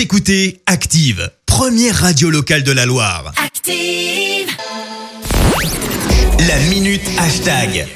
Vous écoutez Active, première radio locale de la Loire. Active. La minute hashtag.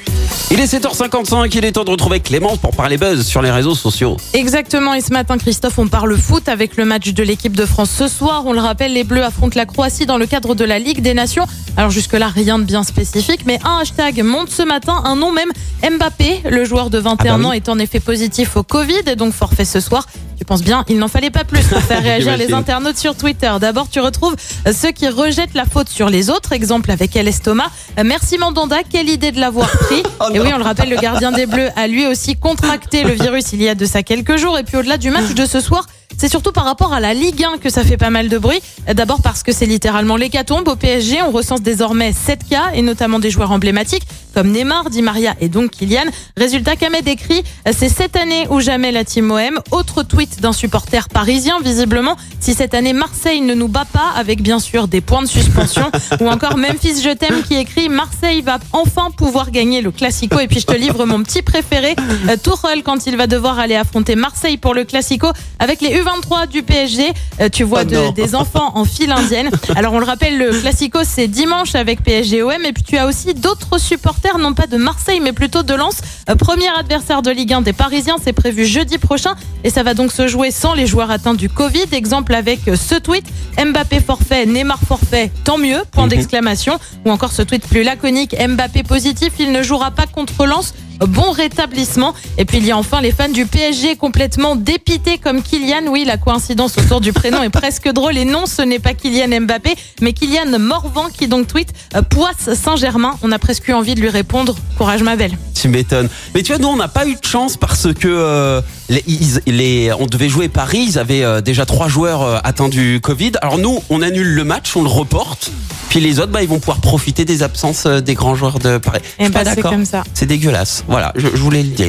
Il est 7h55, il est temps de retrouver Clémence pour parler buzz sur les réseaux sociaux. Exactement, et ce matin, Christophe, on parle foot avec le match de l'équipe de France ce soir. On le rappelle, les Bleus affrontent la Croatie dans le cadre de la Ligue des Nations. Alors jusque-là, rien de bien spécifique, mais un hashtag monte ce matin, un nom même, Mbappé. Le joueur de 21 Ah bah oui. ans est en effet positif au Covid et donc forfait ce soir. Tu penses bien, il n'en fallait pas plus pour faire réagir les internautes sur Twitter. D'abord, tu retrouves ceux qui rejettent la faute sur les autres. Exemple avec El. Euh, Merci Mandanda, quelle idée de l'avoir pris. Oh et oui, on le rappelle, le gardien des Bleus a lui aussi contracté le virus il y a de ça quelques jours. Et puis au-delà du match de ce soir, c'est surtout par rapport à la Ligue 1 que ça fait pas mal de bruit. D'abord parce que c'est littéralement l'hécatombe. Au PSG, on recense désormais 7 cas et notamment des joueurs emblématiques comme Neymar, Di Maria et donc Kylian. Résultat, Kamed écrit c'est cette année ou jamais la team OM. Autre tweet d'un supporter parisien, visiblement. Si cette année Marseille ne nous bat pas, avec bien sûr des points de suspension, ou encore Memphis Je t'aime qui écrit Marseille va enfin pouvoir gagner le Classico. Et puis je te livre mon petit préféré, euh, Tuchel quand il va devoir aller affronter Marseille pour le Classico avec les U23 du PSG. Euh, tu vois Oh de- des enfants en file indienne. Alors on le rappelle, le Classico c'est dimanche avec PSG OM. Et puis tu as aussi d'autres supporters, non pas de Marseille mais plutôt de Lens. Euh, premier adversaire de Ligue 1 des Parisiens, c'est prévu jeudi prochain. Et ça va donc se jouer sans les joueurs atteints du Covid. Exemple avec euh, ce tweet Mbappé forfait, Neymar forfait, tant mieux, point Mhm. d'exclamation. Ou encore ce tweet plus laconique Mbappé positif, il ne jouera pas contre Lens. Bon rétablissement. Et puis il y a enfin les fans du PSG complètement dépités comme Kylian. Oui, la coïncidence autour du prénom est presque drôle. Et non, ce n'est pas Kylian Mbappé, mais Kylian Morvan qui donc tweet euh, Poisse Saint-Germain. On a presque eu envie de lui répondre Courage ma belle. Tu m'étonnes. Mais tu vois, nous, on n'a pas eu de chance parce que euh, les, ils- les- on devait jouer Paris. Ils avaient euh, déjà trois joueurs euh, atteints du Covid. Alors nous, on annule le match, on le reporte. Puis les autres, bah, ils vont pouvoir profiter des absences euh, des grands joueurs de Paris. Je Et suis pas bah c'est d'accord. comme ça. C'est dégueulasse. Voilà, je, je voulais le dire.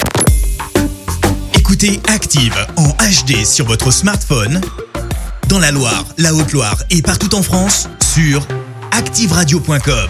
Écoutez Active en HD sur votre smartphone, dans la Loire, la Haute-Loire et partout en France, sur activeradio.com.